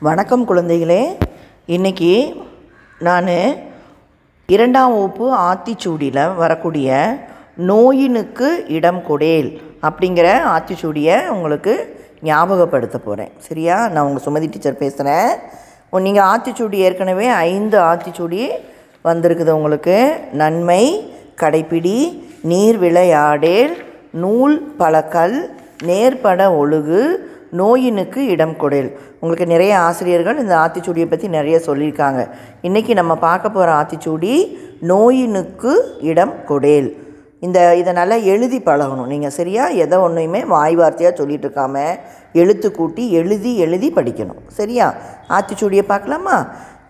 வணக்கம் குழந்தைகளே. இன்றைக்கி நான் இரண்டாம் வகுப்பு ஆத்திச்சூடியில் வரக்கூடிய நோயினுக்கு இடம் கொடேல் அப்படிங்கிற ஆத்திச்சூடியை உங்களுக்கு ஞாபகப்படுத்த போகிறேன் சரியா? நான் உங்கள் சுமதி டீச்சர் பேசுகிறேன் நீங்கள் ஆத்திச்சூடி ஏற்கனவே ஐந்து ஆத்திச்சூடி வந்திருக்குது உங்களுக்கு. நன்மை கடைப்பிடி நீர் விளையாடேல் நூல் பழக்கல் நேர்பட ஒழுகு நோயினுக்கு இடம் கொடேல் உங்களுக்கு நிறைய ஆசிரியர்கள் இந்த ஆத்திச்சூடியை பற்றி நிறைய சொல்லியிருக்காங்க. இன்றைக்கி நம்ம பார்க்க போகிற ஆத்திச்சூடி நோயினுக்கு இடம் கொடேல் இந்த இதை நல்லா எழுதி பழகணும். நீங்கள் சரியா எதை ஒன்றையுமே வாய் வார்த்தையாக சொல்லிட்டு இருக்காம எழுத்து கூட்டி எழுதி எழுதி படிக்கணும். சரியா? ஆத்திச்சூடியை பார்க்கலாமா?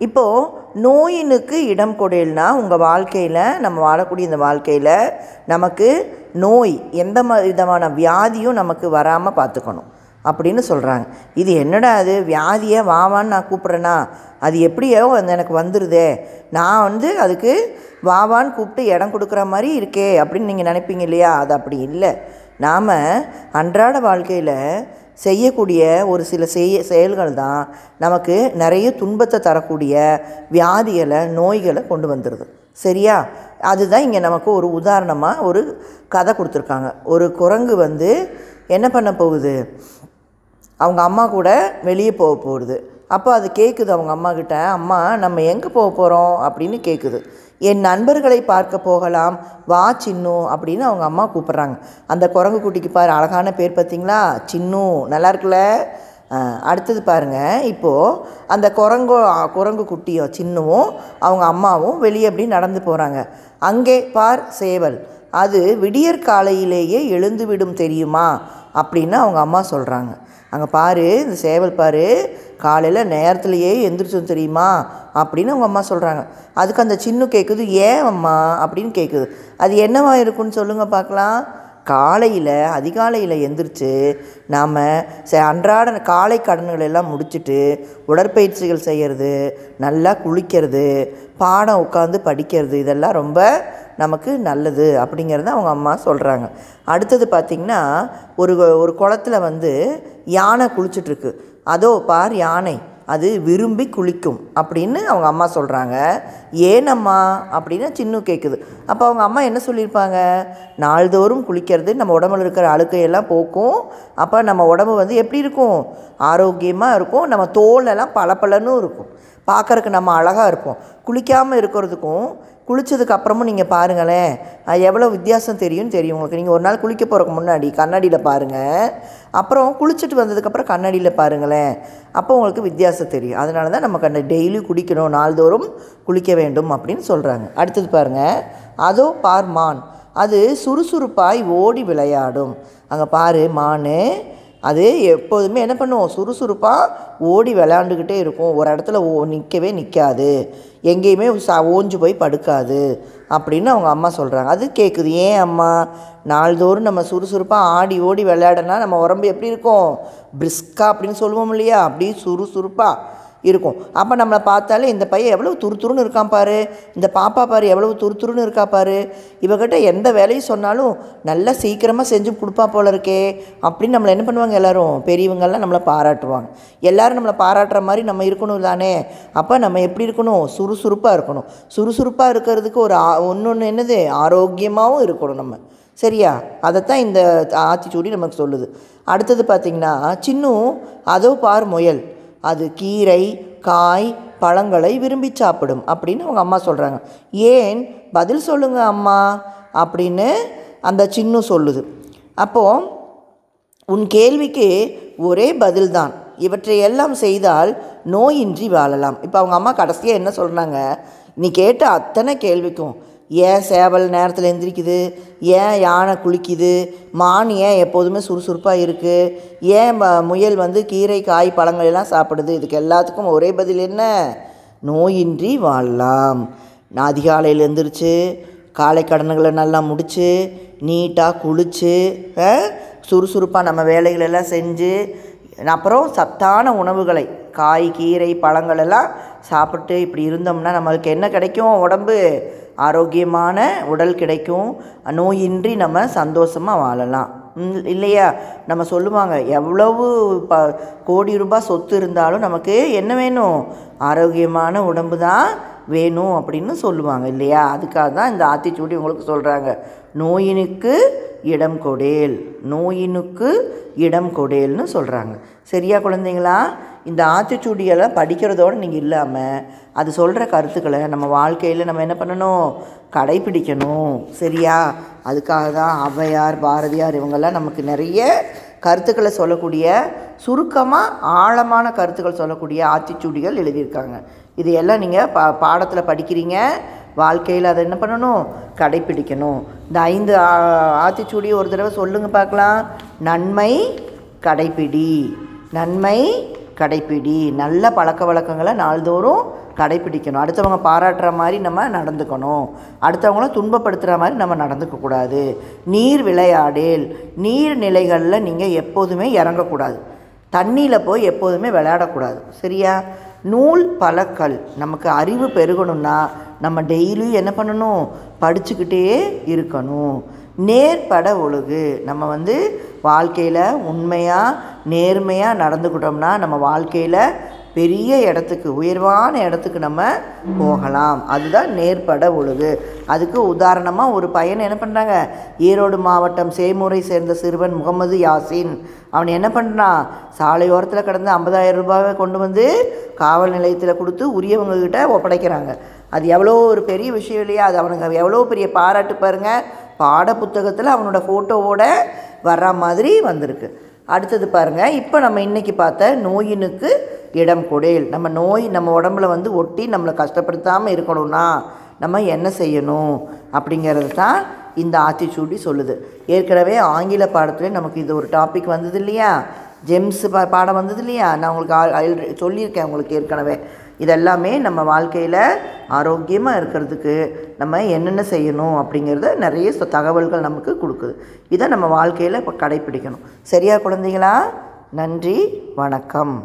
இப்போது நோயினுக்கு இடம் கொடேல்னா உங்கள் வாழ்க்கையில் நம்ம வாழக்கூடிய இந்த வாழ்க்கையில் நமக்கு நோய் எந்த ம விதமான வியாதியும் நமக்கு வராமல் பார்த்துக்கணும். அப்படின்னு சொல்கிறாங்க இது என்னடா அது? வியாதியை? வாவான்னு நான் கூப்பிட்றேன்னா அது எப்படியோ அந்த எனக்கு வந்துடுதே நான் வந்து அதுக்கு வாவான்னு கூப்பிட்டு இடம் கொடுக்குற மாதிரி இருக்கே அப்படின்னு நீங்கள் நினைப்பீங்க இல்லையா? அது அப்படி இல்லை. நாம் அன்றாட வாழ்க்கையில் செய்யக்கூடிய ஒரு சில செய்ய செயல்கள் தான் நமக்கு நிறைய துன்பத்தை தரக்கூடிய வியாதிகளை நோய்களை கொண்டு வந்துடுது சரியா? அதுதான் இங்கே நமக்கு ஒரு உதாரணமாக ஒரு கதை கொடுத்துருக்காங்க. ஒரு குரங்கு வந்து என்ன பண்ண போகுது? அவங்க அம்மா கூட வெளியே போக போகுது. அப்போ அது கேட்குது அவங்க அம்மா கிட்ட அம்மா நம்ம எங்கே போக போகிறோம் அப்படின்னு கேட்குது என் நண்பர்களை பார்க்க போகலாம். வா சின்னு அப்படின்னு அவங்க அம்மா கூப்பிட்றாங்க. அந்த குரங்கு குட்டிக்கு பாரு அழகான பேர் பார்த்தீங்களா? சின்னு நல்லா இருக்குல்ல? அடுத்தது பாருங்கள் இப்போது அந்த குரங்கு குரங்கு குட்டியும் சின்னவும் அவங்க அம்மாவும் வெளியே அப்படி நடந்து போகிறாங்க அங்கே பார் சேவல். அது விடியற் காலையிலேயே எழுந்துவிடும் தெரியுமா? அப்படின்னு அவங்க அம்மா சொல்கிறாங்க அங்கே பாரு இந்த சேவல் பாரு காலையில் நேரத்துலையே எந்திரிச்சோம் தெரியுமா? அப்படின்னு அவங்க அம்மா சொல்கிறாங்க அதுக்கு அந்த சின்ன கேட்குது ஏன் அம்மா? அப்படின்னு கேட்குது அது என்னவா இருக்குன்னு சொல்லுங்கள் பார்க்கலாம். காலையில் அதிகாலையில் எந்திரிச்சு நாம் ச அன்றாட காலை கடன்கள் எல்லாம் முடிச்சுட்டு உடற்பயிற்சிகள் செய்கிறது நல்லா குளிக்கிறது பாடம் உட்காந்து படிக்கிறது இதெல்லாம் ரொம்ப நமக்கு நல்லது அப்படிங்கிறத அவங்க அம்மா சொல்கிறாங்க அடுத்தது பார்த்திங்கன்னா ஒரு ஒரு குளத்தில் வந்து யானை குளிச்சிட்ருக்கு. அதோ பார் யானை அது விரும்பி குளிக்கும் அப்படின்னு அவங்க அம்மா சொல்கிறாங்க ஏனம்மா? அப்படின்னு சின்ன கேட்குது அப்போ அவங்க அம்மா என்ன சொல்லியிருப்பாங்க? நாள்தோறும் குளிக்கிறது நம்ம உடம்புல இருக்கிற அழுக்கையெல்லாம் போக்கும். அப்போ நம்ம உடம்பு வந்து எப்படி இருக்கும்? ஆரோக்கியமாக இருக்கும். நம்ம தோலெல்லாம் பளபளன்னு இருக்கும். பார்க்குறக்கு நம்ம அழகாக இருப்போம். குளிக்காமல் இருக்கிறதுக்கும் குளித்ததுக்கு அப்புறமும் நீங்கள் பாருங்களேன் எவ்வளோ வித்தியாசம் தெரியும்னு தெரியும் உங்களுக்கு. நீங்கள் ஒரு நாள் குளிக்க போகிறக்கு முன்னாடி கண்ணாடியில் பாருங்கள் அப்புறம் குளிச்சுட்டு வந்ததுக்கப்புறம் கண்ணாடியில் பாருங்களேன். அப்போ உங்களுக்கு வித்தியாசம் தெரியும். அதனால தான் நம்ம கண்ணை டெய்லி குளிக்கணும் நாள்தோறும் குளிக்க வேண்டும் அப்படின்னு சொல்கிறாங்க அடுத்தது பாருங்கள் அதோ பார் மான். அது சுறுசுறுப்பாய் ஓடி விளையாடும். அங்கே பாரு மான். அது எப்போதுமே என்ன பண்ணுவோம்? சுறுசுறுப்பாக ஓடி விளையாண்டுக்கிட்டே இருக்கும். ஒரு இடத்துல ஓ நிற்கவே நிற்காது எங்கேயுமே சா ஓஞ்சு போய் படுக்காது அப்படின்னு அவங்க அம்மா சொல்கிறாங்க அது கேட்குது ஏன் அம்மா? நாள்தோறும் நம்ம சுறுசுறுப்பாக ஆடி ஓடி விளையாடனா நம்ம உடம்பு எப்படி இருக்கும்? பிரிஸ்கா அப்படின்னு சொல்லுவோம் இல்லையா? அப்படி சுறுசுறுப்பாக இருக்கும். அப்போ நம்மளை பார்த்தாலே இந்த பையன் எவ்வளோ துருத்துருன்னு இருக்கான் பாரு. இந்த பாப்பா பாரு எவ்வளோ துருத்துருன்னு இருக்கா பாரு. இவகிட்ட எந்த வேலையும் சொன்னாலும் நல்லா சீக்கிரமாக செஞ்சு கொடுப்பா போல இருக்கே. அப்படின்னு நம்மளை என்ன பண்ணுவாங்க எல்லோரும்? பெரியவங்கள்லாம் நம்மளை பாராட்டுவாங்க. எல்லோரும் நம்மளை பாராட்டுற மாதிரி நம்ம இருக்கணும் தானே. அப்போ நம்ம எப்படி இருக்கணும்? சுறுசுறுப்பாக இருக்கணும். சுறுசுறுப்பாக இருக்கிறதுக்கு ஒரு ஒன்று ஒன்று என்னது? ஆரோக்கியமாகவும் இருக்கணும் நம்ம. சரியா? அதைத்தான் இந்த ஆத்திச்சூடி நமக்கு சொல்லுது. அடுத்தது பார்த்திங்கன்னா சின்னும் அதோ பார் முயல். அது கீரை காய் பழங்களை விரும்பி சாப்பிடும் அப்படின்னு அவங்க அம்மா சொல்கிறாங்க ஏன்? பதில் சொல்லுங்கள் அம்மா அப்படின்னு அந்த சின்னு சொல்லுது. அப்போது உன் கேள்விக்கு ஒரே பதில்தான். இவற்றை எல்லாம் செய்தால் நோயின்றி வாழலாம். இப்போ அவங்க அம்மா கடைசியாக என்ன சொல்கிறாங்க நீ கேட்ட அத்தனை கேள்விக்கும் ஏன் சேவல் நேரத்தில் எந்திரிக்குது? ஏன் யானை குளிக்குது? மான் ஏன் எப்போதுமே சுறுசுறுப்பாக இருக்குது ஏன் முயல் வந்து கீரை காய் பழங்கள் எல்லாம் சாப்பிடுது? இதுக்கு எல்லாத்துக்கும் ஒரே பதில் என்ன? நோயின்றி வாழலாம். நான் அதிகாலையில் எழுந்திரிச்சு காலை கடன்களை நல்லா முடித்து நீட்டாக குளித்து சுறுசுறுப்பாக நம்ம வேலைகளெல்லாம் செஞ்சு அப்புறம் சத்தான உணவுகளை காய் கீரை பழங்கள் எல்லாம் சாப்பிட்டு இப்படி இருந்தோம்னா நம்மளுக்கு என்ன கிடைக்கும் உடம்பு? ஆரோக்கியமான உடல் கிடைக்கும். நோயின்றி நம்ம சந்தோஷமாக வாழலாம். இல்லையா? நம்ம சொல்லுவாங்க எவ்வளவு ப கோடி ரூபாய் சொத்து இருந்தாலும் நமக்கு என்ன வேணும்? ஆரோக்கியமான உடம்பு தான் வேணும் அப்படின்னு சொல்லுவாங்க இல்லையா? அதுக்காக தான் இந்த ஆத்திச்சூடி உங்களுக்கு சொல்கிறாங்க நோயினுக்கு இடம் கொடேல். நோயினுக்கு இடம் கொடேல்னு சொல்கிறாங்க சரியா குழந்தைங்களா? இந்த ஆத்திச்சூடியெல்லாம் படிக்கிறதோடு நீங்கள் இல்லாமல் அது சொல்கிற கருத்துக்களை நம்ம வாழ்க்கையில் நம்ம என்ன பண்ணணும்? கடைப்பிடிக்கணும் சரியா? அதுக்காக தான் ஔவையார் பாரதியார் இவங்கெல்லாம் நமக்கு நிறைய கருத்துக்களை சொல்லக்கூடிய சுருக்கமாக ஆழமான கருத்துக்கள் சொல்லக்கூடிய ஆத்திச்சூடிகள் எழுதியிருக்காங்க. இது எல்லாம் நீங்கள் பா பாடத்தில் படிக்கிறீங்க. வாழ்க்கையில் அதை என்ன பண்ணணும்? கடைப்பிடிக்கணும். இந்த ஐந்து ஆ- ஆத்திச்சூடி ஒரு தடவை சொல்லுங்கள் பார்க்கலாம். நன்மை கடைப்பிடி. நன்மை கடைப்பிடி. நல்ல பழக்க வழக்கங்களை நாள்தோறும் கடைப்பிடிக்கணும். அடுத்தவங்க பாராட்டுற மாதிரி நம்ம நடந்துக்கணும். அடுத்தவங்கள துன்பப்படுத்துகிற மாதிரி நம்ம நடந்துக்கக்கூடாது நீர் விளையாடேல். நீர்நிலைகளில் நீங்கள் எப்போதுமே இறங்கக்கூடாது தண்ணியில் போய் எப்போதுமே விளையாடக்கூடாது சரியா? நூல் பழக்கல். நமக்கு அறிவு பெருகணும்னா நம்ம டெய்லியும் என்ன பண்ணணும்? படிச்சுக்கிட்டே இருக்கணும். நேர்பட ஒழுகு. நம்ம வந்து வாழ்க்கையில் உண்மையாக நேர்மையாக நடந்துக்கிட்டோம்னா நம்ம வாழ்க்கையில் பெரிய இடத்துக்கு உயர்வான இடத்துக்கு நம்ம போகலாம். அதுதான் நேர்பட ஒழுகு. அதுக்கு உதாரணமாக ஒரு பையன் என்ன பண்ணுறாங்க ஈரோடு மாவட்டம் சேமூரை சேர்ந்த சிறுவன் முகமது யாசின். அவன் என்ன பண்ணுறான் சாலையோரத்தில் கிடந்து ஐம்பதாயிரம் ரூபாவை கொண்டு வந்து காவல் நிலையத்தில் கொடுத்து உரியவங்கக்கிட்ட ஒப்படைக்கிறாங்க. அது எவ்வளோ ஒரு பெரிய விஷயம் இல்லையா? அது அவனுக்கு எவ்வளோ பெரிய பாராட்டு பாருங்க. பாட புத்தகத்தில் அவனோட ஃபோட்டோவோட வர்ற மாதிரி வந்திருக்கு. அடுத்தது பாருங்கள் இப்போ நம்ம இன்றைக்கி பார்த்த நோயினுக்கு இடம் கொடேல். நம்ம நோய் நம்ம உடம்புல வந்து ஒட்டி நம்மளை கஷ்டப்படுத்தாமல் இருக்கணும்னா நம்ம என்ன செய்யணும் அப்படிங்கிறது தான் இந்த ஆத்திச்சூடி சொல்லுது. ஏற்கனவே ஆங்கில பாடத்துலேயும் நமக்கு இது ஒரு டாபிக் வந்தது இல்லையா? ஜெம்ஸ் பா பாடம் வந்தது இல்லையா? நான் உங்களுக்கு சொல்லியிருக்கேன் உங்களுக்கு ஏற்கனவே. இதெல்லாமே நம்ம வாழ்க்கையில் ஆரோக்கியமாக இருக்கிறதுக்கு நம்ம என்னென்ன செய்யணும் அப்படிங்கிறத நிறைய தகவல்கள் நமக்கு கொடுக்குது. இதை நம்ம வாழ்க்கையில் இப்போ கடைப்பிடிக்கணும். சரியா குழந்தைங்களா நன்றி வணக்கம்.